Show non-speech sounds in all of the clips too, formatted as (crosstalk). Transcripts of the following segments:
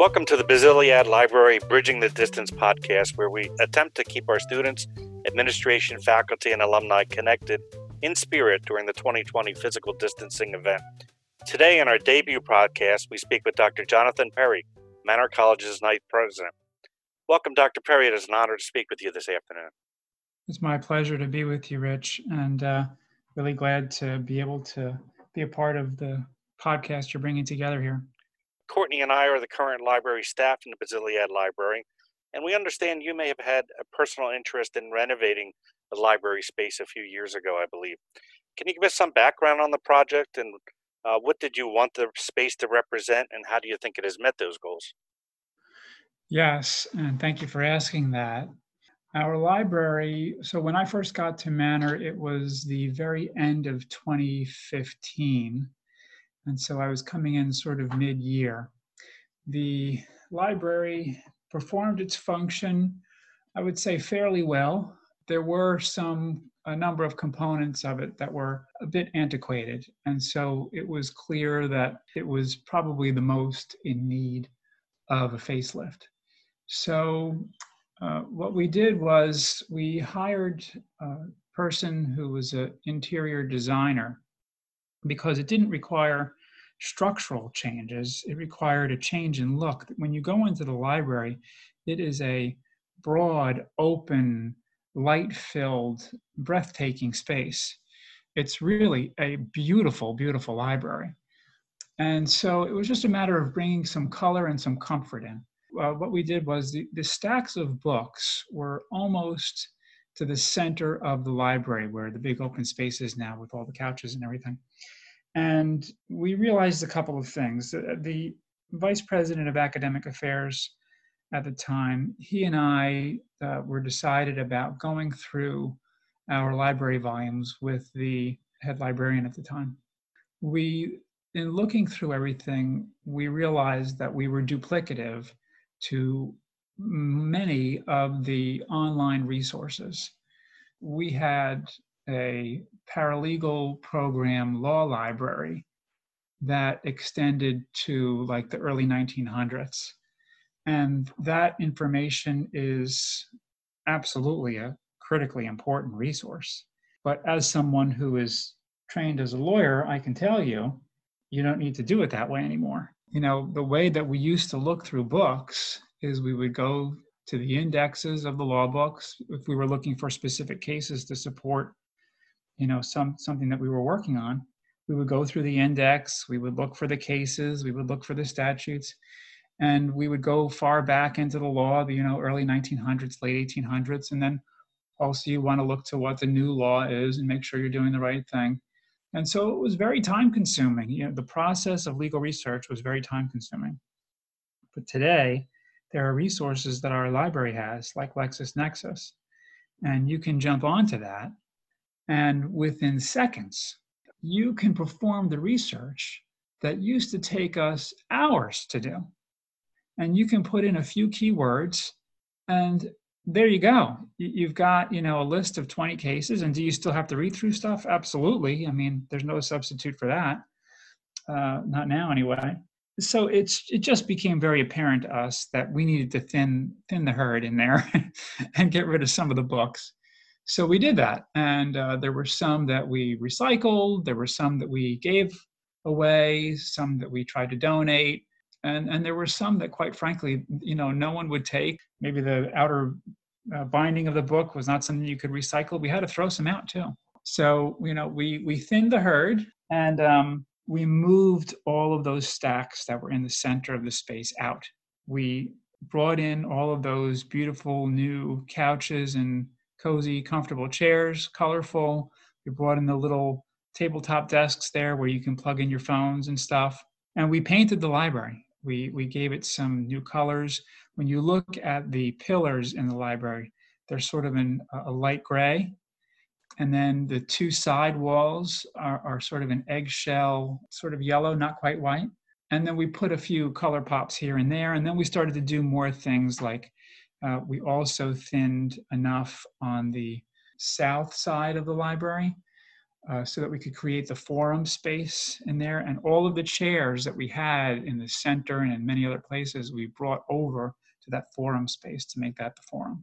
Welcome to the Basileiad Library Bridging the Distance podcast, where we attempt to keep our students, administration, faculty, and alumni connected in spirit during the 2020 physical distancing event. Today, in our debut podcast, we speak with Dr. Jonathan Peri, Manor College's ninth president. Welcome, Dr. Peri. It is an honor to speak with you this afternoon. It's my pleasure to be with you, Rich, and uh, really glad to be able to be a part of the podcast you're bringing together here. Courtney and I are the current library staff in the Basileiad Library, and we understand you may have had a personal interest in renovating the library space a few years ago, I believe. Can you give us some background on the project and uh, what did you want the space to represent, and how do you think it has met those goals? Yes, and thank you for asking that. Our library, so when I first got to Manor, it was the very end of 2015. And so I was coming in sort of mid year. The library performed its function, I would say, fairly well. There were some, a number of components of it that were a bit antiquated. And so it was clear that it was probably the most in need of a facelift. So uh, what we did was we hired a person who was an interior designer because it didn't require structural changes. It required a change in look. When you go into the library, it is a broad, open, light filled, breathtaking space. It's really a beautiful, beautiful library. And so it was just a matter of bringing some color and some comfort in. Uh, what we did was the, the stacks of books were almost to the center of the library where the big open space is now with all the couches and everything. And we realized a couple of things. The vice president of academic affairs at the time, he and I uh, were decided about going through our library volumes with the head librarian at the time. We, in looking through everything, we realized that we were duplicative to many of the online resources. We had a paralegal program law library that extended to like the early 1900s. And that information is absolutely a critically important resource. But as someone who is trained as a lawyer, I can tell you, you don't need to do it that way anymore. You know, the way that we used to look through books is we would go to the indexes of the law books if we were looking for specific cases to support you know some something that we were working on. We would go through the index we would look for the cases we would look for the statutes and we would go far back into the law the you know early 1900s late 1800s and then also you want to look to what the new law is and make sure you're doing the right thing. And so it was very time consuming you know the process of legal research was very time consuming but today there are resources that our library has like LexisNexis and you can jump onto that and within seconds, you can perform the research that used to take us hours to do. And you can put in a few keywords and there you go. You've got, you know, a list of 20 cases. And do you still have to read through stuff? Absolutely. I mean, there's no substitute for that. Uh, not now anyway. So it's it just became very apparent to us that we needed to thin thin the herd in there (laughs) and get rid of some of the books. So we did that. And uh, there were some that we recycled there were some that we gave away some that we tried to donate and and there were some that quite frankly you know no one would take. Maybe the outer uh, binding of the book was not something you could recycle. We had to throw some out too. So you know we we thinned the herd and um, we moved all of those stacks that were in the center of the space out we brought in all of those beautiful new couches and cozy, comfortable chairs, colorful. We brought in the little tabletop desks there where you can plug in your phones and stuff. And we painted the library. We, we gave it some new colors. When you look at the pillars in the library, they're sort of in a light gray. And then the two side walls are, are sort of an eggshell, sort of yellow, not quite white. And then we put a few color pops here and there. And then we started to do more things like uh, we also thinned enough on the south side of the library uh, so that we could create the forum space in there. And all of the chairs that we had in the center and in many other places, we brought over to that forum space to make that the forum.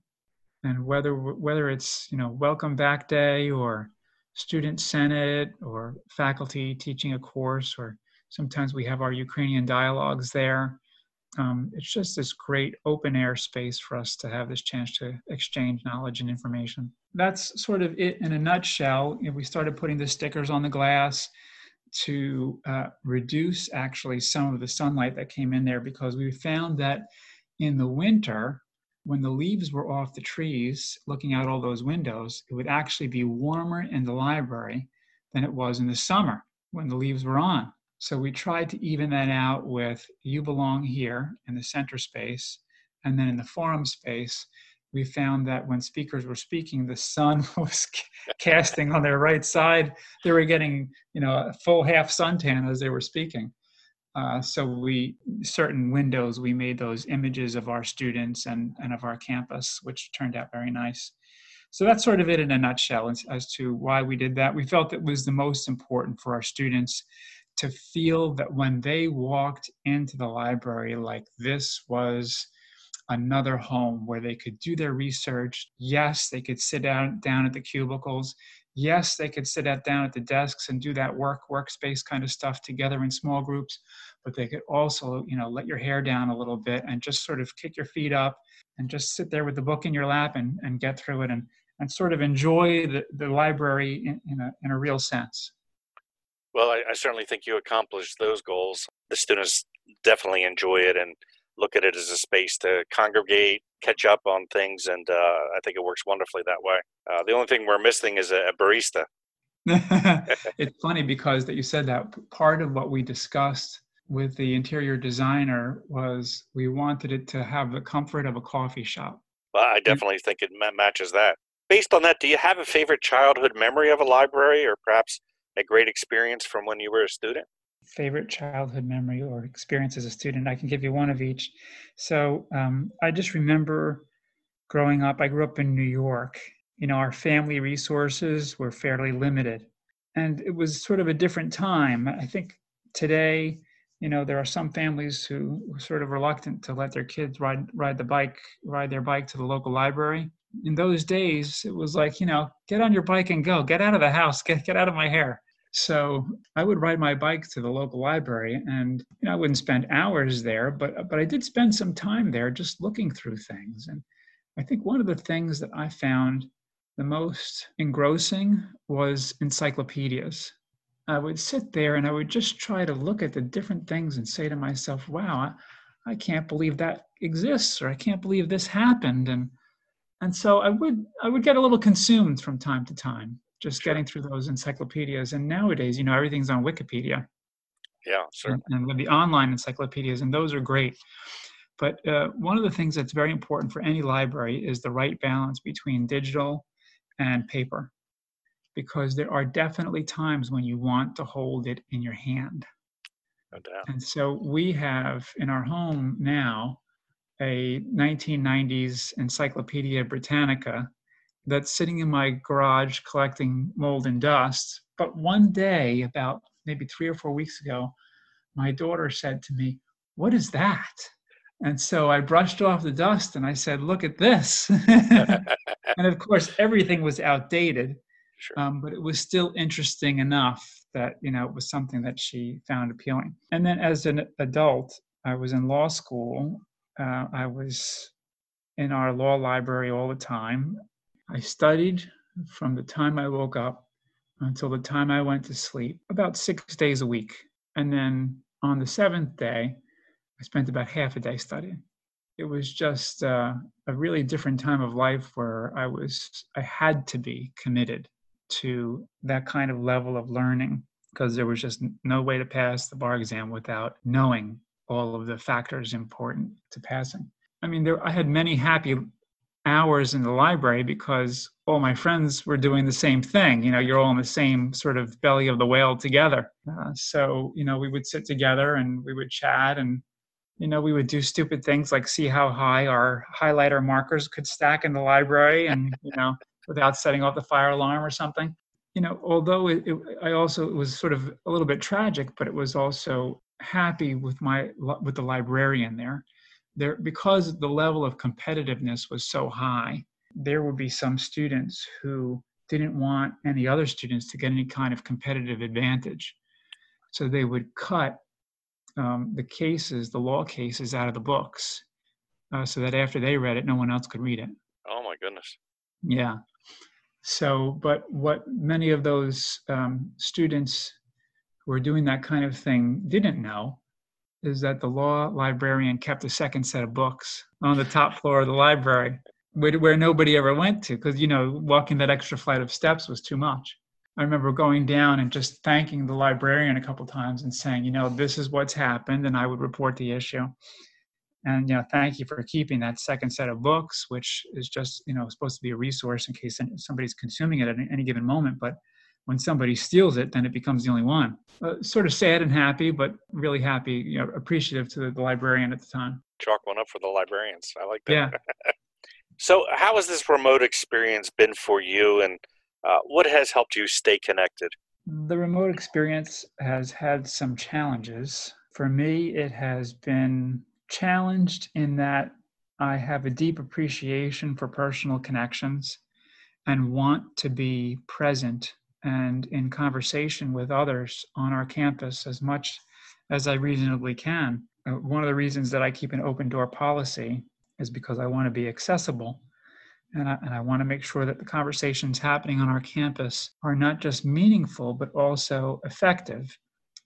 And whether whether it's you know welcome back day or student senate or faculty teaching a course or sometimes we have our Ukrainian dialogues there. Um, it's just this great open air space for us to have this chance to exchange knowledge and information. That's sort of it in a nutshell. You know, we started putting the stickers on the glass to uh, reduce actually some of the sunlight that came in there because we found that in the winter, when the leaves were off the trees, looking out all those windows, it would actually be warmer in the library than it was in the summer when the leaves were on. So we tried to even that out with you belong here in the center space. And then in the forum space, we found that when speakers were speaking, the sun (laughs) was casting on their right side. They were getting, you know, a full half suntan as they were speaking. Uh, so we certain windows we made those images of our students and, and of our campus, which turned out very nice. So that's sort of it in a nutshell as, as to why we did that. We felt it was the most important for our students to feel that when they walked into the library, like this was another home where they could do their research. Yes, they could sit down, down at the cubicles. Yes, they could sit at, down at the desks and do that work, workspace kind of stuff together in small groups, but they could also, you know, let your hair down a little bit and just sort of kick your feet up and just sit there with the book in your lap and, and get through it and, and sort of enjoy the, the library in, in, a, in a real sense. Well, I, I certainly think you accomplished those goals. The students definitely enjoy it and look at it as a space to congregate, catch up on things, and uh, I think it works wonderfully that way. Uh, the only thing we're missing is a, a barista. (laughs) it's funny because that you said that part of what we discussed with the interior designer was we wanted it to have the comfort of a coffee shop. Well, I definitely think it matches that. Based on that, do you have a favorite childhood memory of a library or perhaps a great experience from when you were a student? Favorite childhood memory or experience as a student? I can give you one of each. So um, I just remember growing up, I grew up in New York. You know, our family resources were fairly limited. And it was sort of a different time. I think today, you know, there are some families who are sort of reluctant to let their kids ride ride the bike, ride their bike to the local library. In those days, it was like, you know, get on your bike and go, get out of the house, get get out of my hair. So I would ride my bike to the local library, and you know, I wouldn't spend hours there, but but I did spend some time there just looking through things. And I think one of the things that I found the most engrossing was encyclopedias. I would sit there and I would just try to look at the different things and say to myself, "Wow, I, I can't believe that exists," or "I can't believe this happened," and and so I would I would get a little consumed from time to time just sure. getting through those encyclopedias. And nowadays, you know, everything's on Wikipedia. Yeah, sure. And, and the online encyclopedias, and those are great. But uh, one of the things that's very important for any library is the right balance between digital and paper, because there are definitely times when you want to hold it in your hand. No doubt. And so we have in our home now a 1990s Encyclopedia Britannica that's sitting in my garage collecting mold and dust. But one day, about maybe three or four weeks ago, my daughter said to me, What is that? And so I brushed off the dust and I said, Look at this. (laughs) and of course, everything was outdated, sure. um, but it was still interesting enough that, you know, it was something that she found appealing. And then as an adult, I was in law school. Uh, I was in our law library all the time. I studied from the time I woke up until the time I went to sleep, about six days a week. And then on the seventh day, I spent about half a day studying. It was just uh, a really different time of life where I was, I had to be committed to that kind of level of learning because there was just no way to pass the bar exam without knowing all of the factors important to passing. I mean, there, I had many happy hours in the library because all my friends were doing the same thing. You know, you're all in the same sort of belly of the whale together. Uh, so, you know, we would sit together and we would chat and, you know, we would do stupid things like see how high our highlighter markers could stack in the library and, you know, (laughs) without setting off the fire alarm or something. you know, although it, it, I also it was sort of a little bit tragic, but it was also happy with my with the librarian there. There because the level of competitiveness was so high, there would be some students who didn't want any other students to get any kind of competitive advantage. So they would cut um, the cases, the law cases, out of the books, uh, so that after they read it, no one else could read it. Oh my goodness. Yeah. So, but what many of those um, students who were doing that kind of thing didn't know is that the law librarian kept a second set of books on the top floor of the library where, where nobody ever went to because, you know, walking that extra flight of steps was too much. I remember going down and just thanking the librarian a couple times and saying, you know, this is what's happened, and I would report the issue and you know thank you for keeping that second set of books which is just you know supposed to be a resource in case somebody's consuming it at any given moment but when somebody steals it then it becomes the only one. Uh, sort of sad and happy but really happy you know appreciative to the, the librarian at the time. Chalk one up for the librarians. I like that. Yeah. (laughs) So how has this remote experience been for you and uh, what has helped you stay connected? The remote experience has had some challenges. For me it has been challenged in that I have a deep appreciation for personal connections and want to be present and in conversation with others on our campus as much as I reasonably can. Uh, one of the reasons that I keep an open door policy is because I want to be accessible and I, and I want to make sure that the conversations happening on our campus are not just meaningful but also effective.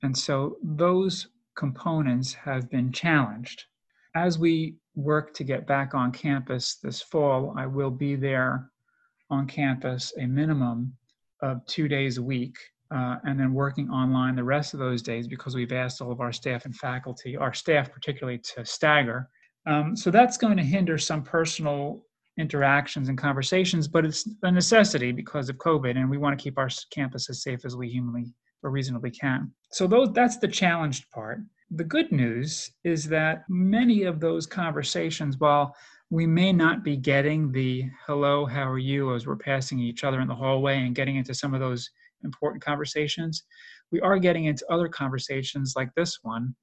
And so those components have been challenged as we work to get back on campus this fall, I will be there on campus a minimum of two days a week, uh, and then working online the rest of those days because we've asked all of our staff and faculty, our staff particularly, to stagger. Um, so that's going to hinder some personal interactions and conversations, but it's a necessity because of COVID, and we want to keep our campus as safe as we humanly or reasonably can. So those, that's the challenged part. The good news is that many of those conversations, while we may not be getting the hello, how are you as we're passing each other in the hallway and getting into some of those important conversations, we are getting into other conversations like this one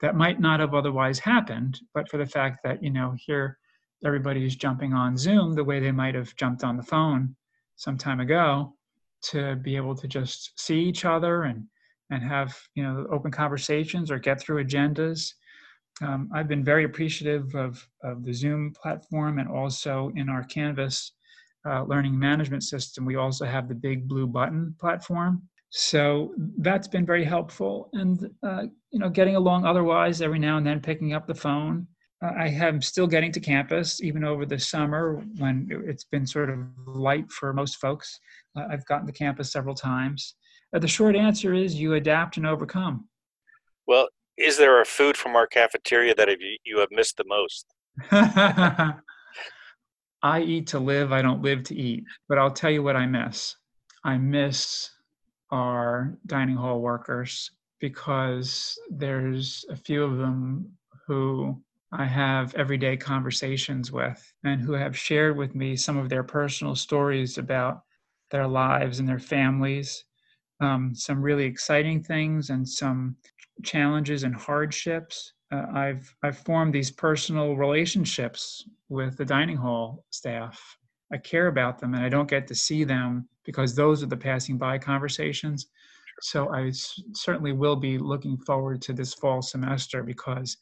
that might not have otherwise happened, but for the fact that, you know, here everybody's jumping on Zoom the way they might have jumped on the phone some time ago to be able to just see each other and and have you know open conversations or get through agendas. Um, I've been very appreciative of, of the Zoom platform and also in our Canvas uh, learning management system, we also have the big blue button platform. So that's been very helpful. And, uh, you know, getting along otherwise, every now and then picking up the phone. Uh, I am still getting to campus, even over the summer when it's been sort of light for most folks. Uh, I've gotten to campus several times. Uh, the short answer is you adapt and overcome. Well, is there a food from our cafeteria that you have missed the most? (laughs) I eat to live, I don't live to eat. But I'll tell you what I miss. I miss our dining hall workers because there's a few of them who I have everyday conversations with and who have shared with me some of their personal stories about their lives and their families um, some really exciting things and some challenges and hardships. Uh, I've I've formed these personal relationships with the dining hall staff. I care about them, and I don't get to see them because those are the passing by conversations. So I s- certainly will be looking forward to this fall semester because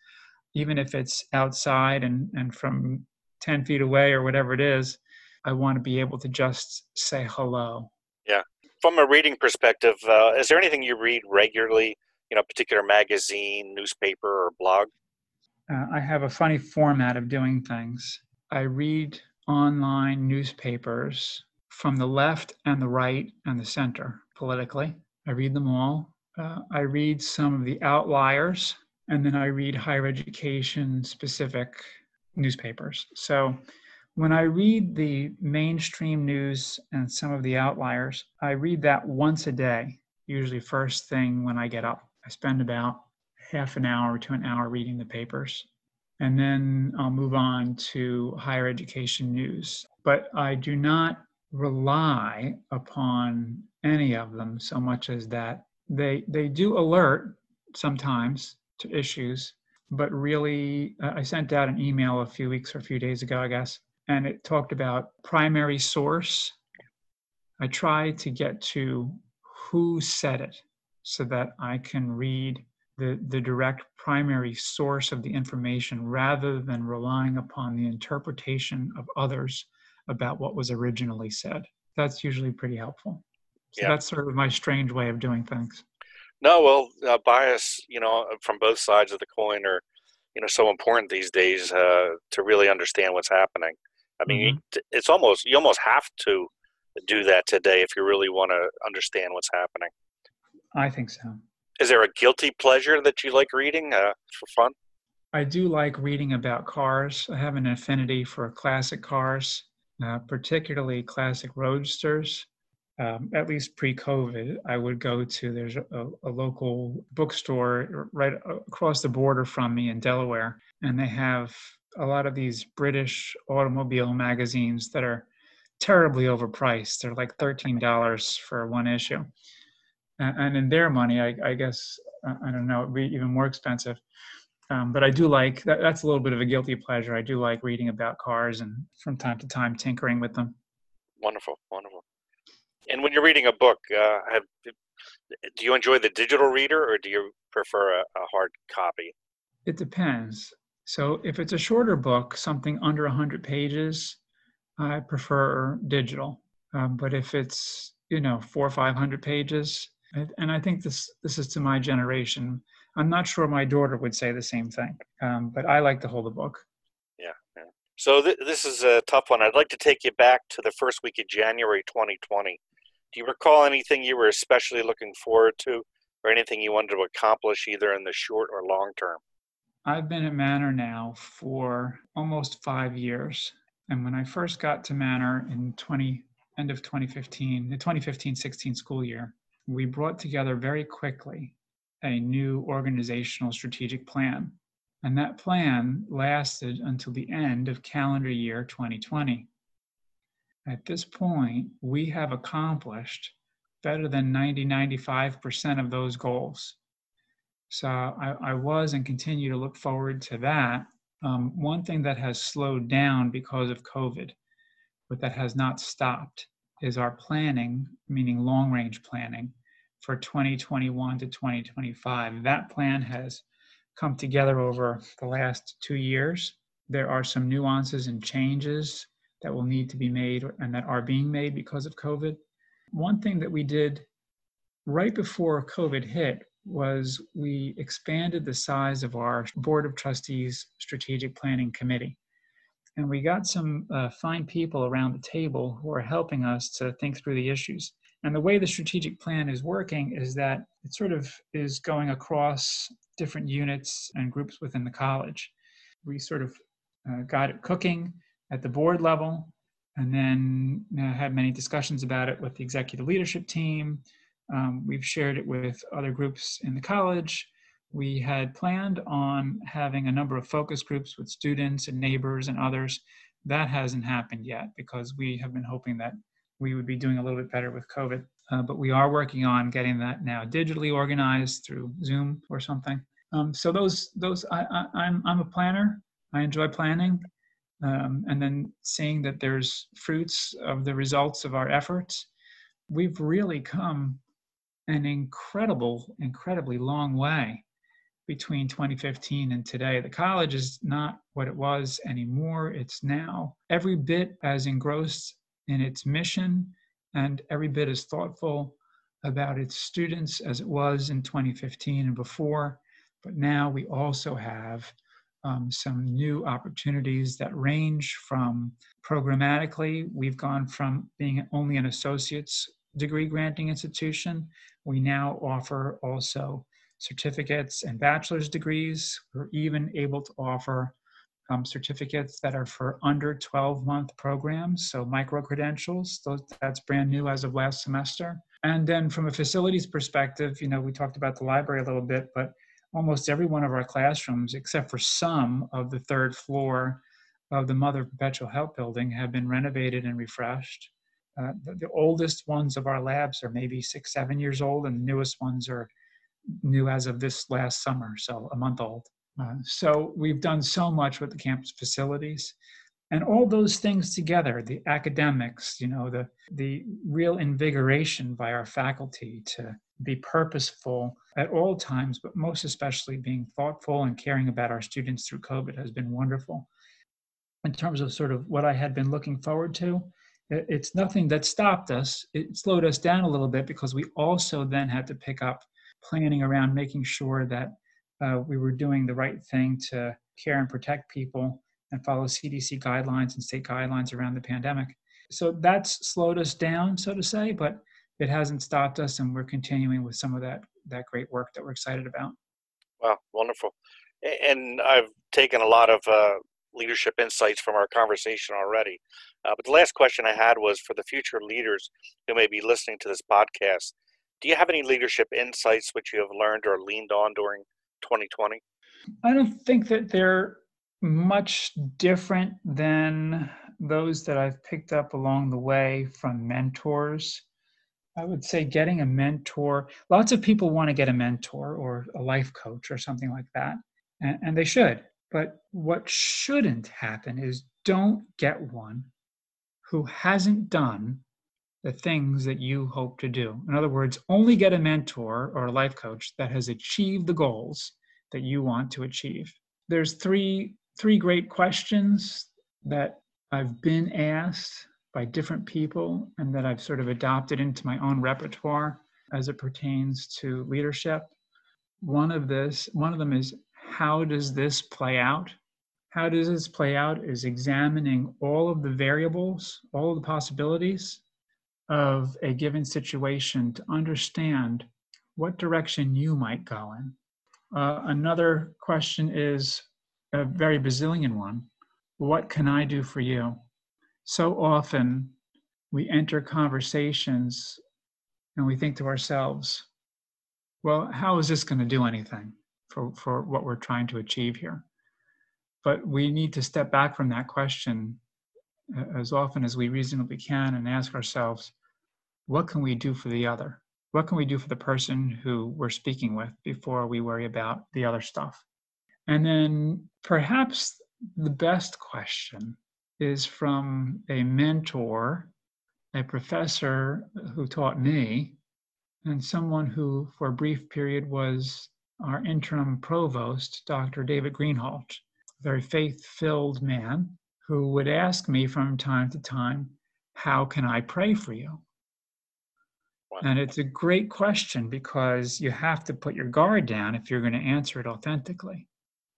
even if it's outside and, and from 10 feet away or whatever it is, I want to be able to just say hello Yeah. from a reading perspective, uh, is there anything you read regularly? You know, particular magazine, newspaper, or blog? Uh, I have a funny format of doing things. I read online newspapers from the left and the right and the center politically. I read them all. Uh, I read some of the outliers, and then I read higher education specific newspapers. So when I read the mainstream news and some of the outliers, I read that once a day, usually first thing when I get up. I spend about half an hour to an hour reading the papers. And then I'll move on to higher education news. But I do not rely upon any of them so much as that they they do alert sometimes to issues but really uh, i sent out an email a few weeks or a few days ago i guess and it talked about primary source i try to get to who said it so that i can read the, the direct primary source of the information rather than relying upon the interpretation of others about what was originally said. That's usually pretty helpful. So yeah. that's sort of my strange way of doing things. No, well, uh, bias, you know, from both sides of the coin are, you know, so important these days uh, to really understand what's happening. I mean, mm-hmm. it's almost you almost have to do that today if you really want to understand what's happening. I think so. Is there a guilty pleasure that you like reading uh, for fun? I do like reading about cars. I have an affinity for classic cars, uh, particularly classic roadsters. Um, at least pre-COVID, I would go to there's a, a, local bookstore right across the border from me in Delaware, and they have a lot of these British automobile magazines that are terribly overpriced. They're like thirteen dollars for one issue, and in their money, I, I guess I don't know, it'd be even more expensive. Um, but I do like that, that's a little bit of a guilty pleasure. I do like reading about cars and from time to time tinkering with them. Wonderful, wonderful. And when you're reading a book, uh, have, do you enjoy the digital reader or do you prefer a, a hard copy? It depends. So if it's a shorter book, something under 100 pages, I prefer digital. Um, but if it's you know four or five hundred pages, and I think this this is to my generation. I'm not sure my daughter would say the same thing, um, but I like to hold a book. Yeah. yeah. So th- this is a tough one. I'd like to take you back to the first week of January 2020. Do you recall anything you were especially looking forward to, or anything you wanted to accomplish either in the short or long term? I've been at Manor now for almost five years, and when I first got to Manor in 20 end of 2015, the 2015-16 school year, we brought together very quickly a new organizational strategic plan. And that plan lasted until the end of calendar year 2020. At this point, we have accomplished better than 90, 95% of those goals. So I, I, was and continue to look forward to that. Um, one thing that has slowed down because of COVID, but that has not stopped, is our planning, meaning long range planning for 2021 to 2025. That plan has come together over the last two years. There are some nuances and changes that will need to be made and that are being made because of COVID. One thing that we did right before COVID hit was we expanded the size of our Board of Trustees Strategic Planning Committee. And we got some uh, fine people around the table who are helping us to think through the issues. And the way the strategic plan is working is that it sort of is going across different units and groups within the college. We sort of uh, got it cooking at the board level and then uh, had many discussions about it with the executive leadership team. Um, we've shared it with other groups in the college. We had planned on having a number of focus groups with students and neighbors and others. That hasn't happened yet because we have been hoping that we would be doing a little bit better with COVID. Uh, but we are working on getting that now digitally organized through Zoom or something. Um, so those those I, I, I'm I'm a planner. I enjoy planning, um, and then seeing that there's fruits of the results of our efforts. We've really come an incredible, incredibly long way between 2015 and today. The college is not what it was anymore. It's now every bit as engrossed in its mission and every bit as thoughtful about its students as it was in 2015 and before. But now we also have um, some new opportunities that range from programmatically, we've gone from being only an associate's degree granting institution. We now offer also certificates and bachelor's degrees. We're even able to offer um, certificates that are for under 12 month programs, so micro credentials. That's brand new as of last semester. And then from a facilities perspective, you know, we talked about the library a little bit, but almost every one of our classrooms, except for some of the third floor of the Mother Perpetual Help building, have been renovated and refreshed. Uh, the, the, oldest ones of our labs are maybe six, seven years old, and the newest ones are new as of this last summer, so a month old. Uh, so we've done so much with the campus facilities. And all those things together the academics you know the the real invigoration by our faculty to be purposeful at all times but most especially being thoughtful and caring about our students through covid has been wonderful. In terms of sort of what i had been looking forward to it's nothing that stopped us. It slowed us down a little bit because we also then had to pick up planning around making sure that uh, we were doing the right thing to care and protect people and follow CDC guidelines and state guidelines around the pandemic. So that's slowed us down, so to say, but it hasn't stopped us, and we're continuing with some of that that great work that we're excited about. Wow, wonderful! And I've taken a lot of uh, leadership insights from our conversation already. Uh, but the last question I had was for the future leaders who may be listening to this podcast. Do you have any leadership insights which you have learned or leaned on during 2020? I don't think that they're much different than those that I've picked up along the way from mentors. I would say getting a mentor, lots of people want to get a mentor or a life coach or something like that, and, and they should. But what shouldn't happen is don't get one who hasn't done the things that you hope to do. In other words, only get a mentor or a life coach that has achieved the goals that you want to achieve. There's three three great questions that I've been asked by different people and that I've sort of adopted into my own repertoire as it pertains to leadership. One of this, one of them is how does this play out? How does this play out is examining all of the variables, all of the possibilities of a given situation to understand what direction you might go in. Uh, another question is a very Basilian one. What can I do for you? So often we enter conversations and we think to ourselves, well, how is this going to do anything for, for what we're trying to achieve here? But we need to step back from that question as often as we reasonably can and ask ourselves, what can we do for the other? What can we do for the person who we're speaking with before we worry about the other stuff? And then perhaps the best question is from a mentor, a professor who taught me, and someone who, for a brief period, was our interim provost, Dr. David Greenhalgh, a very faith filled man who would ask me from time to time, How can I pray for you? And it's a great question because you have to put your guard down if you're going to answer it authentically.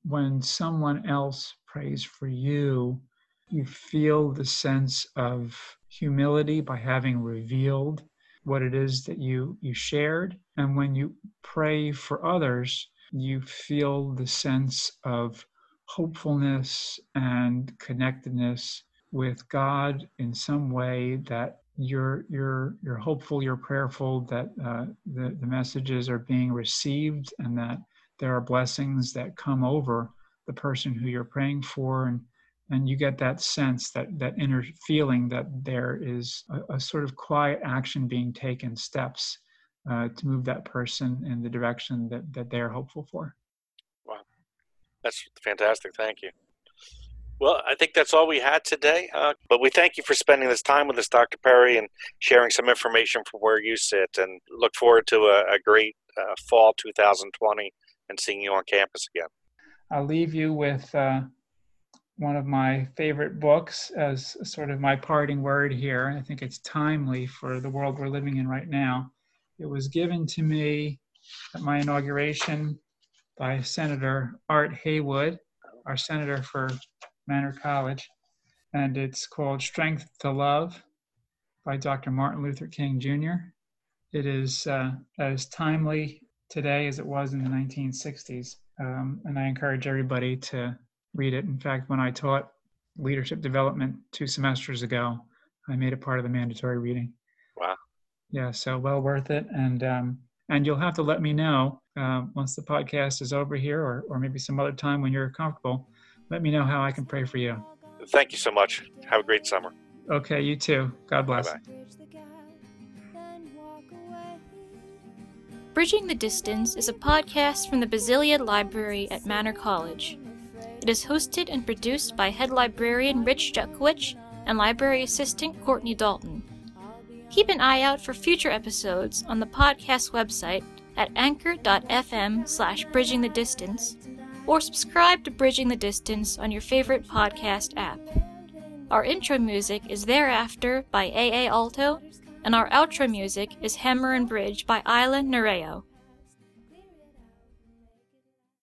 When someone else prays for you, you feel the sense of humility by having revealed what it is that you you shared. And when you pray for others you feel the sense of hopefulness and connectedness with God in some way that you're you're you're hopeful, you're prayerful that uh, the the messages are being received and that there are blessings that come over the person who you're praying for. And and you get that sense that that inner feeling that there is a, a sort of quiet action being taken steps uh, to move that person in the direction that that they're hopeful for. Wow. That's fantastic. Thank you well, I think that's all we had today. Uh, but we thank you for spending this time with us, Dr. Peri, and sharing some information from where you sit. And look forward to a, a great uh, fall 2020 and seeing you on campus again. I'll leave you with uh, one of my favorite books as sort of my parting word here. I think it's timely for the world we're living in right now. It was given to me at my inauguration by Senator Art Haywood, our senator for Manor College, and it's called Strength to Love by Dr. Martin Luther King Jr. It is uh, as timely today as it was in the 1960s. Um, and I encourage everybody to read it. In fact, when I taught leadership development two semesters ago, I made it part of the mandatory reading. Wow. Yeah, so well worth it. And um, and you'll have to let me know uh, once the podcast is over here, or or maybe some other time when you're comfortable. Let me know how I can pray for you. Thank you so much. Have a great summer. Okay, you too. God bless. Bye-bye. Bridging the Distance is a podcast from the Basileiad Library at Manor College. It is hosted and produced by head librarian Rich Jutkiewicz and library assistant Courtney Dalton. Keep an eye out for future episodes on the podcast website at anchor.fm slash bridging the distance or subscribe to Bridging the Distance on your favorite podcast app. Our intro music is Thereafter by AA Alto, and our outro music is Hammer and Bridge by Isla Nereo.